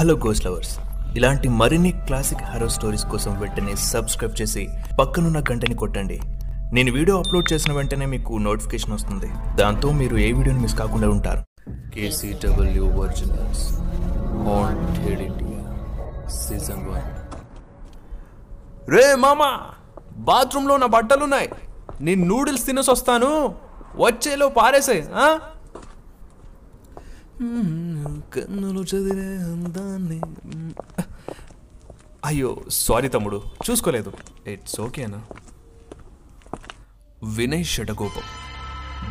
Hello ghost lovers ఇలాంటి మరిన్ని classic harrow stories కోసం వెంటనే సబ్స్క్రైబ్ చేసి పక్కనున్న గంటని కొట్టండి. నేను వీడియో అప్లోడ్ చేసిన వెంటనే మీకు నోటిఫికేషన్ వస్తుంది. దాంతో మీరు ఏ వీడియోని మిస్ కాకుండా ఉంటారు. KCW originals haunted India season one రే మామా బాత్రూంలో నా బట్టలున్నాయి. నేను నూడిల్స్ తినేసి వస్తాను. వచ్చేలో పారేసే ఆ? కన్నులు చదివే అందాన్ని అయ్యో సారీ తమ్ముడు. చూసుకోలేదు. ఇట్స్ ఓకేనా Vinay Satagopam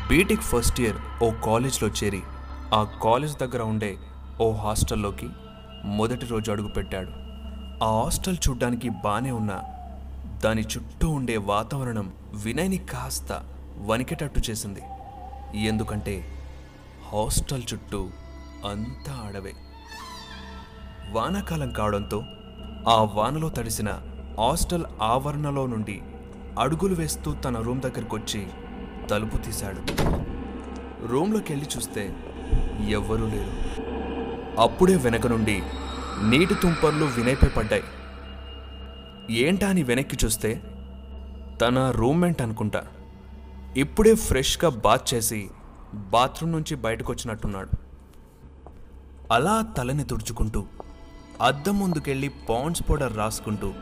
BTech first year ఓ కాలేజ్లో చేరి ఆ కాలేజ్ దగ్గర ఉండే ఓ హాస్టల్లోకి మొదటి రోజు అడుగుపెట్టాడు ఆ హాస్టల్ చూడ్డానికి బానే ఉన్నా దాని చుట్టూ ఉండే వాతావరణం వినయ్ని కాస్త వణికేటట్టు చేసింది. ఎందుకంటే హాస్టల్ చుట్టూ అంతా అడవే. వానాకాలం కావడంతో ఆ వానలో తడిసిన హాస్టల్ ఆవరణలో నుండి అడుగులు వేస్తూ తన రూమ్ దగ్గరికి వచ్చి తలుపు తీశాడు. రూమ్లోకి వెళ్ళి చూస్తే ఎవ్వరూ లేరు. అప్పుడే వెనక నుండి నీటి తుంపర్లు వినైపై పడ్డాయి. ఏంటా అని వెనక్కి చూస్తే తన రూమ్మేట్ అనుకుంటా. ఇప్పుడే ఫ్రెష్గా బాత్ చేసి బాత్రూమ్ నుంచి బయటకు వచ్చినట్టున్నాడు అలా తలని తుడుచుకుంటూ అద్దం ముందుకెళ్ళి పాండ్స్ పౌడర్ రాసుకుంటూ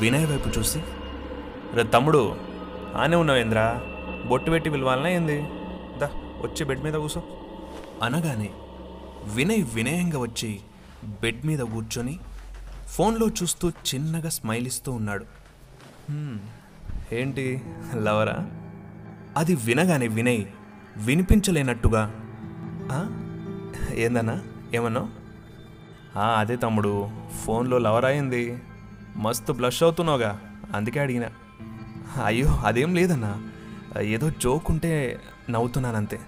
వినయ్ వైపు చూసి రే తమ్ముడు ఆనే ఉన్నావేంద్రా బొట్టు పెట్టి పిలవాలనా ఏంది? దా వచ్చి బెడ్ మీద కూసో. అనగానే వినయ్ వినయంగా వచ్చి బెడ్ మీద కూర్చొని ఫోన్లో చూస్తూ చిన్నగా స్మైల్ ఇస్తూ ఉన్నాడు. ఏంటి లవరా? అది వినగానే వినయ్ వినిపించలేనట్టుగా ఏందన్నా? ఏమన్నా? అదే తమ్ముడు. ఫోన్లో లవర్ అయింది. మస్తు బ్లష్ అవుతున్నావుగా. అందుకే అడిగిన. అయ్యో అదేం లేదన్నా. ఏదో జోక్ ఉంటే నవ్వుతున్నానంతే.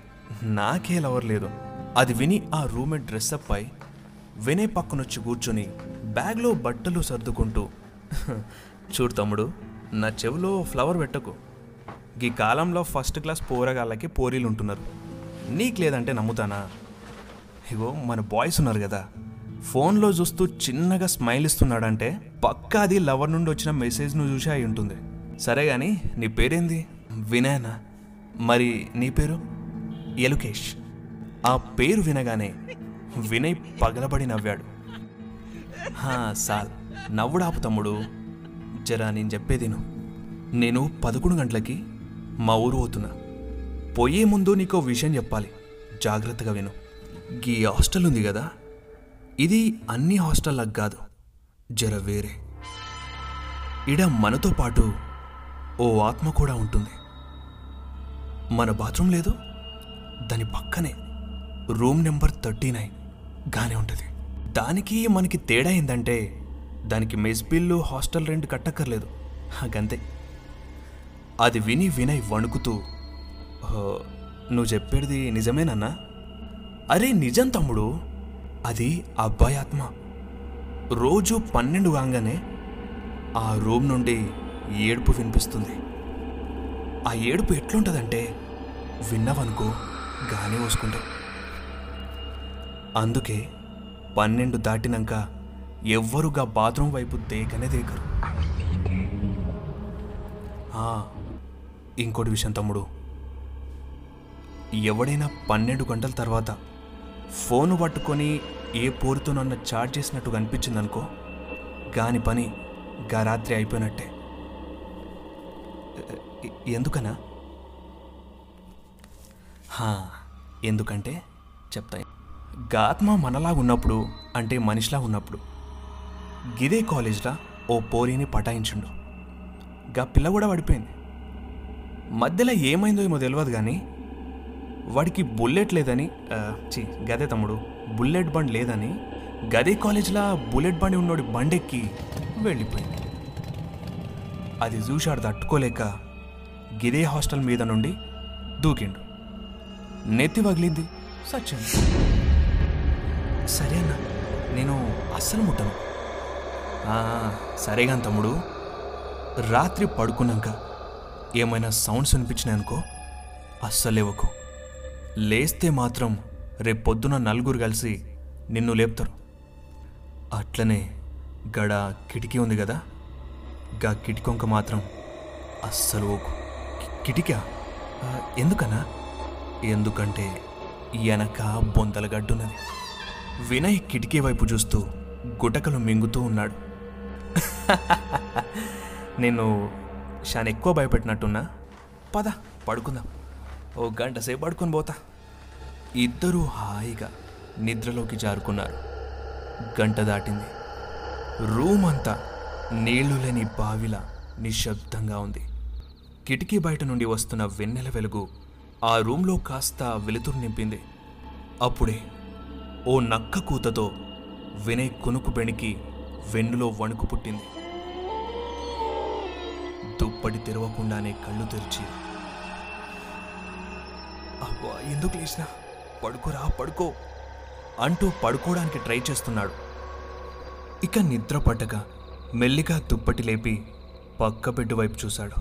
నాకే లవర్ లేదు. అది విని ఆ రూమ్మేట్ డ్రెస్అప్ అయి వినయ్ పక్కనొచ్చి కూర్చొని బ్యాగ్లో బట్టలు సర్దుకుంటూ చూడు తమ్ముడు నా చెవిలో ఫ్లవర్ పెట్టకు. ఈ కాలంలో ఫస్ట్ క్లాస్ పోరగాళ్ళకి పోరీలు ఉంటున్నారు నీకు లేదంటే నమ్ముతానా? ఇగో మన బాయ్స్ ఉన్నారు కదా. ఫోన్లో చూస్తూ చిన్నగా స్మైల్ ఇస్తున్నాడంటే పక్కా అది లవర్ నుండి వచ్చిన మెసేజ్ను చూసి అయి ఉంటుంది. సరే కానీ నీ పేరేంది? వినయనా? మరి నీ పేరు? ఎలుకేష్. ఆ పేరు వినగానే వినయ్ పగలబడి నవ్వాడు. సార్ నవ్వుడాపు తమ్ముడు. జరా నేను చెప్పేదిను నేను పదకొండు గంటలకి మా ఊరు పోతున్నా. పోయే ముందు నీకో విషయం చెప్పాలి. జాగ్రత్తగా విను. గీ హాస్టల్ ఉంది కదా? ఇది అన్ని హాస్టల్లకు కాదు జర వేరే. ఇడ మనతో పాటు ఓ ఆత్మ కూడా ఉంటుంది. మన బాత్రూమ్ లేదు దాని పక్కనే రూమ్ నెంబర్ థర్టీ నైన్ గానే ఉంటుంది. దానికి మనకి తేడా ఏందంటే దానికి మెస్ బిల్లు హాస్టల్ రెంట్ కట్టక్కర్లేదు. గంతే అది విని వినయ్ వణుకుతూ నువ్వు చెప్పేది నిజమేనన్నా? అరే నిజం తమ్ముడు అది అబ్బాయి ఆత్మ రోజు పన్నెండు కాగానే ఆ రూమ్ నుండి ఏడుపు వినిపిస్తుంది. ఆ ఏడుపు ఎట్లుంటుందంటే విన్నావనుకో గానే పోసుకుంటావు అందుకే పన్నెండు దాటినాక ఎవ్వరుగా బాత్రూమ్ వైపు దేకనే దేకరు. ఇంకోటి విషయం తమ్ముడు. ఎవడైనా పన్నెండు గంటల తర్వాత ఫోను పట్టుకొని ఏ పోరుతోనన్న చార్జ్ చేసినట్టు అనిపించిందనుకో గాని పని గా రాత్రి అయిపోయినట్టే. ఎందుకనా హా, ఎందుకంటే చెప్తా. గాత్మ మనలా ఉన్నప్పుడు అంటే మనిషిలా ఉన్నప్పుడు గిదే కాలేజ్లో ఓ పోరీని పటాయించుండు. గా పిల్ల కూడా పడిపోయింది. మధ్యలో ఏమైందో ఏమో తెలియదు కానీ వాడికి బుల్లెట్ లేదని ఆ, ఛీ గదే తమ్ముడు బుల్లెట్ బండ్ లేదని గదే కాలేజ్లో బుల్లెట్ బండి ఉన్నోడి బండెక్కి వెళ్ళిపోయింది. అది చూశాడు తట్టుకోలేక గిదే హాస్టల్ మీద నుండి దూకిండు. నెత్తి వగిలింది సత్యం సరే అన్న నేను అస్సలు ముట్టను. సరేగా తమ్ముడు రాత్రి పడుకున్నాక ఏమైనా సౌండ్స్ వినిపించినాయనుకో అస్సలేవకు లేస్తే మాత్రం రేపొద్దున నలుగురు కలిసి నిన్ను లేపుతారు. అట్లనే గడ కిటికీ ఉంది కదా? గా కిటికొంక మాత్రం అస్సలు ఓకు కిటికా? ఎందుకన్నా? ఎందుకంటే వెనక బొంతల గడ్డున్నది. వినయ్ కిటికీ వైపు చూస్తూ గుటకలు మింగుతూ ఉన్నాడు. నేను చాలా ఎక్కువ భయపెట్టినట్టున్నా? పద పడుకుందాం. ఓ గంట సేపు పడుకొని పోతా. ఇద్దరూ హాయిగా నిద్రలోకి జారుకున్నారు. గంట దాటింది. రూమ్ అంతా నీళ్ళు లేని బావిలా నిశ్శబ్దంగా ఉంది. కిటికీ బయట నుండి వస్తున్న వెన్నెల వెలుగు ఆ రూమ్లో కాస్త వెలుతురు నింపింది. అప్పుడే ఓ నక్క కూతతో వినయ్ కొనుకు బెణికి వెన్నులో వణుకు పుట్టింది. దుప్పటి తెరవకుండానే కళ్ళు తెరిచి అబ్బా ఎందుకు లేచినా? పడుకోరా పడుకో అంటూ పడుకోవడానికి ట్రై చేస్తున్నాడు. ఇక నిద్ర పట్టక మెల్లిగా దుప్పటి లేపి పక్క బెడ్ వైపు చూశాడు.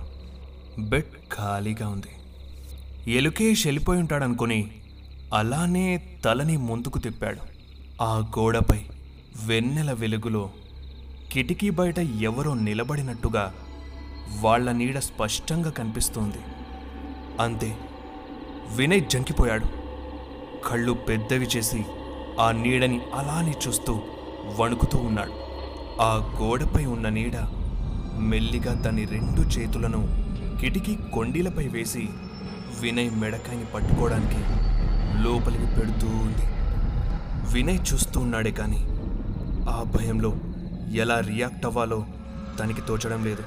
బెడ్ ఖాళీగా ఉంది. ఎలుకేష్ వెళ్ళిపోయి ఉంటాడనుకుని అలానే తలని ముందుకు తిప్పాడు. ఆ గోడపై వెన్నెల వెలుగులో కిటికీ బయట ఎవరో నిలబడినట్టుగా వాళ్ళ నీడ స్పష్టంగా కనిపిస్తోంది. అంతే వినయ్ జంకిపోయాడు. కళ్ళు పెద్దవి చేసి ఆ నీడని అలానే చూస్తూ వణుకుతూ ఉన్నాడు. ఆ గోడపై ఉన్న నీడ మెల్లిగా తన రెండు చేతులను కిటికీ కొండీలపై వేసి వినయ్ మెడకాయని పట్టుకోవడానికి లోపలికి పెడుతూ ఉంది. వినయ్ చూస్తూ ఉన్నాడే కానీ ఆ భయంలో ఎలా రియాక్ట్ అవ్వాలో తనకి తోచడం లేదు.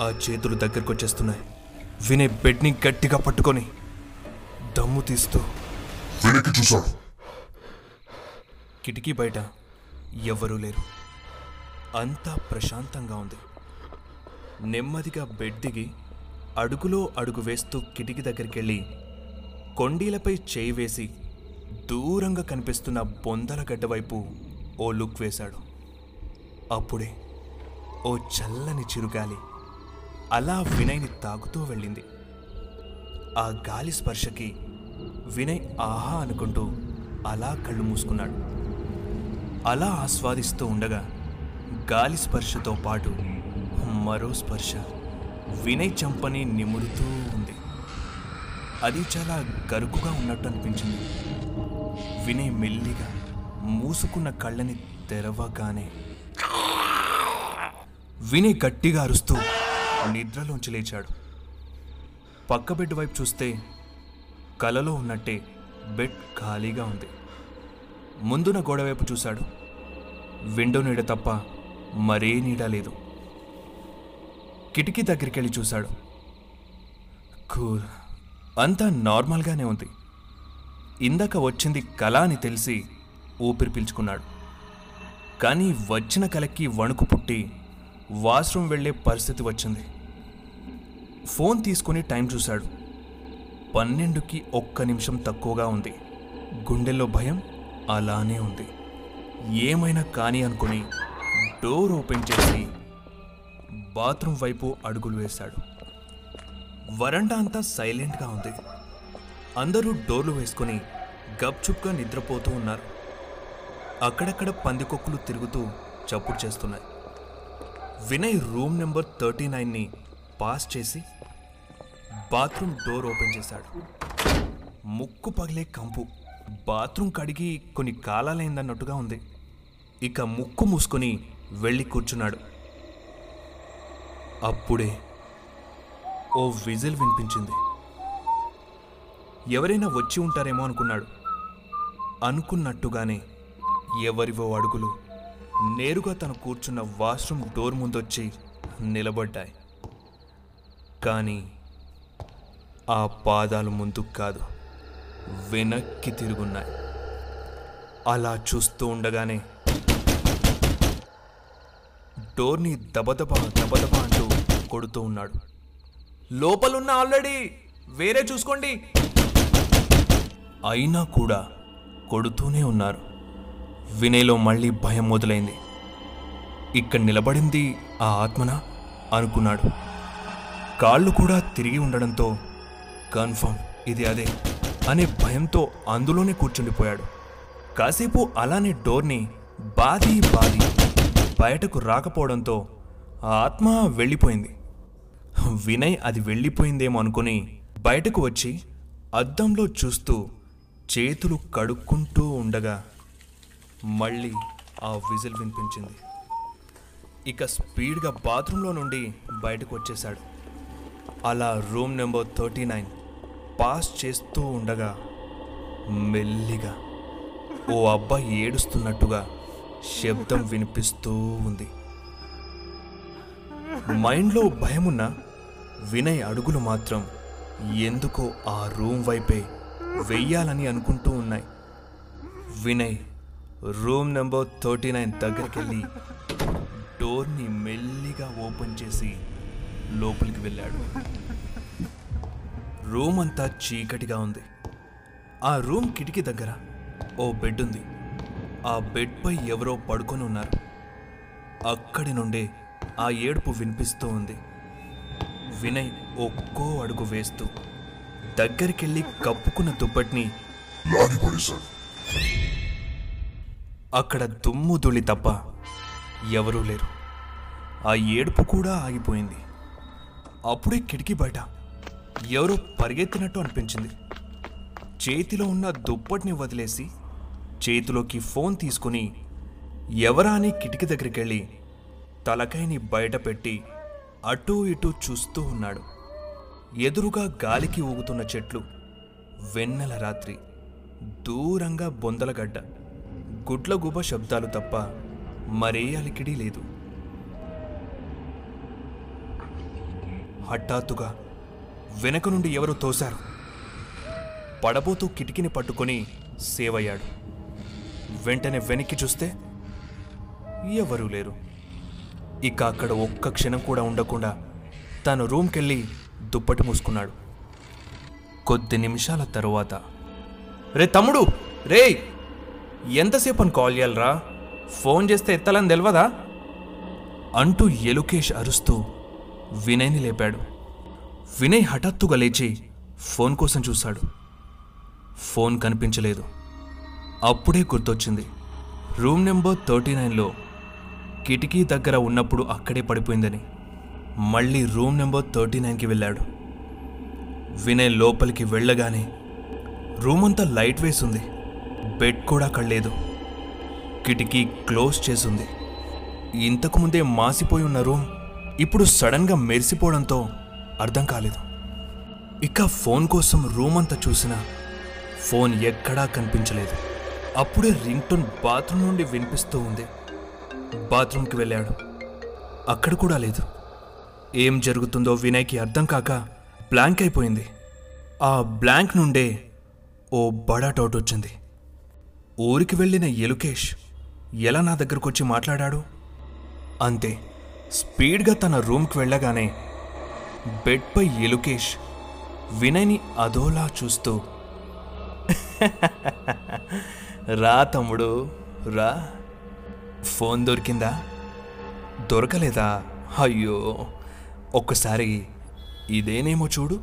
ఆ చేతులు దగ్గరకు వచ్చేస్తున్నాయి వినయ్ బెడ్ని గట్టిగా పట్టుకొని దమ్ము తీస్తూ వెనక్కి చూశాడు. కిటికీ బయట ఎవ్వరూ లేరు. అంతా ప్రశాంతంగా ఉంది. నెమ్మదిగా బెడ్ దిగి అడుగులో అడుగు వేస్తూ కిటికీ దగ్గరికి వెళ్ళి కొండీలపై చేయి వేసి దూరంగా కనిపిస్తున్న బొందల గడ్డ వైపు ఓ లుక్ వేశాడు. అప్పుడే ఓ చల్లని చిరుగాలి అలా వినయ్ని తాగుతూ వెళ్ళింది. ఆ గాలి స్పర్శకి వినయ్ ఆహా అనుకుంటూ అలా కళ్ళు మూసుకున్నాడు. అలా ఆస్వాదిస్తూ ఉండగా గాలి స్పర్శతో పాటు మరో స్పర్శ వినయ్ చంపని నిమురుతూ ఉంది. అది చాలా గరుకుగా ఉన్నట్టు అనిపించింది వినయ్ మెల్లిగా మూసుకున్న కళ్ళని తెరవగానే వినయ్ గట్టిగా అరుస్తూ నిద్రలోంచి లేచాడు. పక్క బెడ్ వైపు చూస్తే కలలో ఉన్నట్టే బెడ్ ఖాళీగా ఉంది. ముందున గోడ వైపు చూశాడు. విండో నీడ తప్ప మరే నీడ లేదు. కిటికీ దగ్గరికి వెళ్ళి చూశాడు. కూల్. అంతా నార్మల్గానే ఉంది. ఇందాక వచ్చింది కళ అని తెలిసి ఊపిరి పీల్చుకున్నాడు. కానీ వచ్చిన కలకి వణుకు పుట్టి వాష్రూమ్ వెళ్ళే పరిస్థితి వచ్చింది. ఫోన్ తీసుకుని టైం చూశాడు. పన్నెండుకి ఒక్క నిమిషం తక్కువగా ఉంది. గుండెల్లో భయం అలానే ఉంది. ఏమైనా కానీ అనుకుని డోర్ ఓపెన్ చేసి బాత్రూమ్ వైపు అడుగులు వేశాడు. వరండా అంతా సైలెంట్గా ఉంది. అందరూ డోర్లు వేసుకొని గప్చుప్గా నిద్రపోతూ ఉన్నారు. అక్కడక్కడ పందికొక్కులు తిరుగుతూ చప్పుడు చేస్తున్నాయి. వినయ్ రూమ్ నెంబర్ థర్టీ నైన్ని పాస్ చేసి బాత్రూమ్ డోర్ ఓపెన్ చేశాడు. ముక్కు పగిలే కంపు. బాత్రూమ్ కడిగి కొన్ని కాలాలైందన్నట్టుగా ఉంది. ఇక ముక్కు మూసుకొని వెళ్ళి కూర్చున్నాడు. అప్పుడే ఓ విజిల్ వినిపించింది. ఎవరైనా వచ్చి ఉంటారేమో అనుకున్నాడు. అనుకున్నట్టుగానే ఎవరివో అడుగులు నేరుగా తను కూర్చున్న వాష్రూమ్ డోర్ ముందొచ్చి నిలబడ్డాయి. కానీ ఆ పాదాలు ముందుకు కాదు వెనక్కి తిరుగున్నాయి. అలా చూస్తూ ఉండగానే డోర్ని దబదబా దబదబా అంటూ కొడుతూ ఉన్నాడు. లోపలున్న ఆల్రెడీ వేరే చూసుకోండి. అయినా కూడా కొడుతూనే ఉన్నారు. వినయ్లో మళ్ళీ భయం మొదలైంది. ఇక్కడ నిలబడింది ఆ ఆత్మనా? అనుకున్నాడు. కాళ్ళు కూడా తిరిగి ఉండడంతో కన్ఫర్మ్ ఇది అదే అనే భయంతో అందులోనే కూర్చుండిపోయాడు. కాసేపు అలానే డోర్ని బాది బాది బయటకు రాకపోవడంతో ఆ ఆత్మ వెళ్ళిపోయింది. వినయ్ అది వెళ్ళిపోయిందేమో అనుకుని బయటకు వచ్చి అద్దంలో చూస్తూ చేతులు కడుక్కుంటూ ఉండగా మళ్ళీ ఆ విజిల్ వినిపించింది. ఇక స్పీడ్గా బాత్రూంలో నుండి బయటకు వచ్చేశాడు. అలా room number thirty nine pass చేస్తూ ఉండగా మెల్లిగా ఓ అబ్బాయి ఏడుస్తున్నట్టుగా శబ్దం వినిపిస్తూ ఉంది. మైండ్లో భయమున్న వినయ్ అడుగులు మాత్రం ఎందుకో ఆ రూమ్ వైపే వెయ్యాలని అనుకుంటూ ఉన్నాయి. Vinay room number thirty nine దగ్గరికి వెళ్ళి డోర్ని మెల్లిగా ఓపెన్ చేసి లోపలికి వెళ్ళాడు. రూమ్ అంతా చీకటిగా ఉంది. ఆ రూమ్ కిటికీ దగ్గర ఓ బెడ్ ఉంది. ఆ బెడ్పై ఎవరో పడుకొని ఉన్నారు. అక్కడి నుండే ఆ ఏడుపు వినిపిస్తూ ఉంది. వినయ్ ఒక్కో అడుగు వేస్తూ దగ్గరికెళ్ళి కప్పుకున్న దుప్పటిని అక్కడ దుమ్ము దుళి తప్ప ఎవరూ లేరు. ఆ ఏడుపు కూడా ఆగిపోయింది. అప్పుడే కిటికీ బయట ఎవరో పరిగెత్తినట్టు అనిపించింది. చేతిలో ఉన్న దుప్పటిని వదిలేసి చేతిలోకి ఫోన్ తీసుకుని ఎవరా అని కిటికీ దగ్గరికి వెళ్ళి తలకాయని బయట పెట్టి అటూ ఇటూ చూస్తూ ఉన్నాడు. ఎదురుగా గాలికి ఊగుతున్న చెట్లు వెన్నెల రాత్రి దూరంగా బొందలగడ్డ. గుడ్లగూబ శబ్దాలు తప్ప మరే అలికిడి లేదు. హఠాత్తుగా వెనక నుండి ఎవరు తోశారు. పడబోతూ కిటికీని పట్టుకొని సేవయ్యాడు. వెంటనే వెనక్కి చూస్తే ఎవరూ లేరు. ఇక అక్కడ ఒక్క క్షణం కూడా ఉండకుండా తను రూమ్కెళ్ళి దుప్పటి మూసుకున్నాడు. కొద్ది నిమిషాల తరువాత రే తమ్ముడు! రే ఎంతసేపు అని కాల్ చేయాలరా? ఫోన్ చేస్తే ఎత్తాలని తెలియదా అంటూ ఎలుకేష్ అరుస్తూ వినయ్ని లేపాడు. వినయ్ హఠాత్తుగా లేచి ఫోన్ కోసం చూశాడు. ఫోన్ కనిపించలేదు. అప్పుడే గుర్తొచ్చింది. రూమ్ నెంబర్ థర్టీ నైన్లో కిటికీ దగ్గర ఉన్నప్పుడు అక్కడే పడిపోయిందని. మళ్ళీ రూమ్ నెంబర్ థర్టీ నైన్కి వెళ్ళాడు. వినయ్ లోపలికి వెళ్ళగానే రూమ్ అంతా లైట్ వేసుంది. బెడ్ కూడా కళ్ళలేదు కిటికీ క్లోజ్ చేసింది. ఇంతకు ముందే మాసిపోయి ఉన్న రూమ్ ఇప్పుడు సడన్గా మెరిసిపోవడంతో అర్థం కాలేదు. ఇక ఫోన్ కోసం రూమ్ అంతా చూసినా ఫోన్ ఎక్కడా కనిపించలేదు. అప్పుడే రింగ్ టోన్ బాత్రూమ్ నుండి వినిపిస్తూ ఉంది. బాత్రూమ్కి వెళ్ళాడు. అక్కడ కూడా లేదు. ఏం జరుగుతుందో వినయ్కి అర్థం కాక బ్లాంక్ అయిపోయింది. ఆ బ్లాంక్ నుండే ఓ బడా డౌట్ వచ్చింది. ఊరికి వెళ్ళిన ఎలుకేష్ ఎలా నా దగ్గరకు వచ్చి మాట్లాడాడు? అంతే స్పీడ్గా తన రూమ్కి వెళ్ళగానే బెడ్పై ఎలుకేష్ వినయ్ని అదోలా చూస్తూ రా తమ్ముడు రా. ఫోన్ దొరికిందా? దొరకలేదా? అయ్యో ఒక్కసారి ఇదేనేమో చూడు.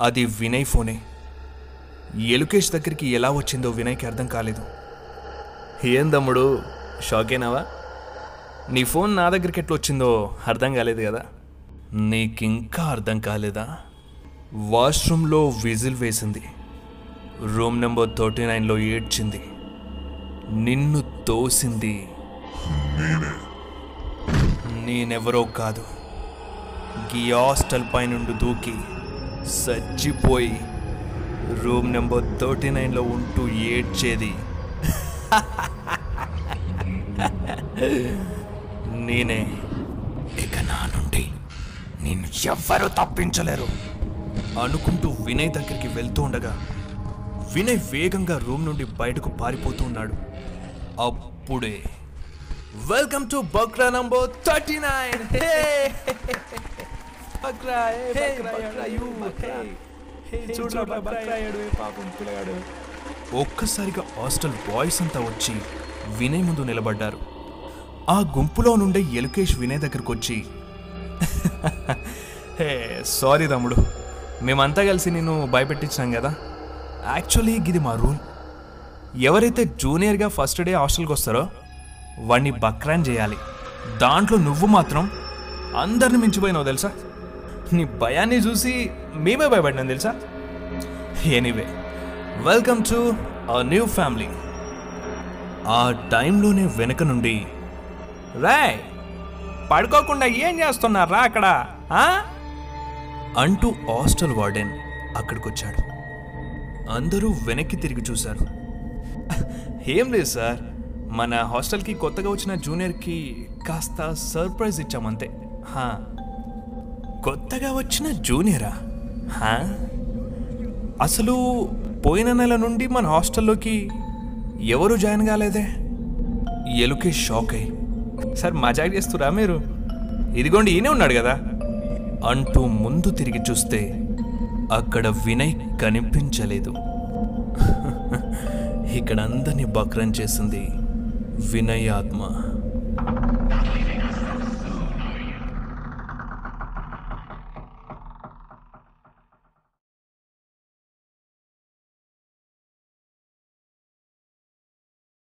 అది వినయ్ ఫోనే. ఎలుకేష్ దగ్గరికి ఎలా వచ్చిందో వినయ్కి అర్థం కాలేదు. ఏం తమ్ముడు షాకేనావా నీ ఫోన్ నా దగ్గరికి ఎట్లా వచ్చిందో అర్థం కాలేదు కదా? నీకింకా అర్థం కాలేదా? వాష్రూమ్లో విజిల్ వేసింది. రూమ్ నెంబర్ థర్టీ నైన్లో ఏడ్చింది. నిన్ను తోసింది. నేనే. నేనెవరో కాదు. గీ హాస్టల్ పైనుండి దూకి సచ్చిపోయి రూమ్ నెంబర్ థర్టీ నైన్లో ఉంటూ ఏడ్చేది. నేనే. ఇక నా నుండి నిన్ను ఎవ్వరూ తప్పించలేరు. అనుకుంటూ వినయ్ దగ్గరికి వెళ్తూ ఉండగా వినయ్ వేగంగా రూమ్ నుండి బయటకు పారిపోతూ ఉన్నాడు. అప్పుడే welcome to bakra number thirty nine. ఒక్కసారిగా హాస్టల్ బాయ్స్ అంతా వచ్చి వినయ్ ముందు నిలబడ్డారు. ఆ గుంపులో నుండే ఎలుకేష్ వినయ్ దగ్గరకు వచ్చి హే సారీ తమ్ముడు. మేమంతా కలిసి నిన్ను భయపెట్టించాం కదా. యాక్చువల్లీ ఇది మా రూల్. ఎవరైతే జూనియర్గా ఫస్ట్ డే హాస్టల్కి వస్తారో వాడిని బక్రాన్ చేయాలి. దాంట్లో నువ్వు మాత్రం అందరిని మించిపోయినావు తెలుసా? నీ భయాన్ని చూసి మేమే భయపడినాం తెలుసా? Anyway welcome to a new family ఆ టైంలోనే వెనక నుండి రాయ్ పడుకోకుండా ఏం చేస్తున్నారా అక్కడ? అంటూ హాస్టల్ వార్డెన్ అక్కడికొచ్చాడు. అందరూ వెనక్కి తిరిగి చూశారు. ఏం లేదు సార్ మన హాస్టల్కి కొత్తగా వచ్చిన జూనియర్కి కాస్త సర్ప్రైజ్ ఇచ్చామంతే. హా. కొత్తగా వచ్చిన జూనియరా? హా? అసలు పోయిన నెల నుండి మన హాస్టల్లోకి ఎవరు జాయిన్ కాలేదే? ఎలుకే షాక్ అయ్యి సార్ మజాక్ చేస్తురా మీరు? ఇదిగోండి ఈయనే ఉన్నాడు కదా? అంటూ ముందు తిరిగి చూస్తే అక్కడ వినయ్ కనిపించలేదు. ఇక్కడ అందరినీ బక్రం చేసింది వినయ్ ఆత్మ.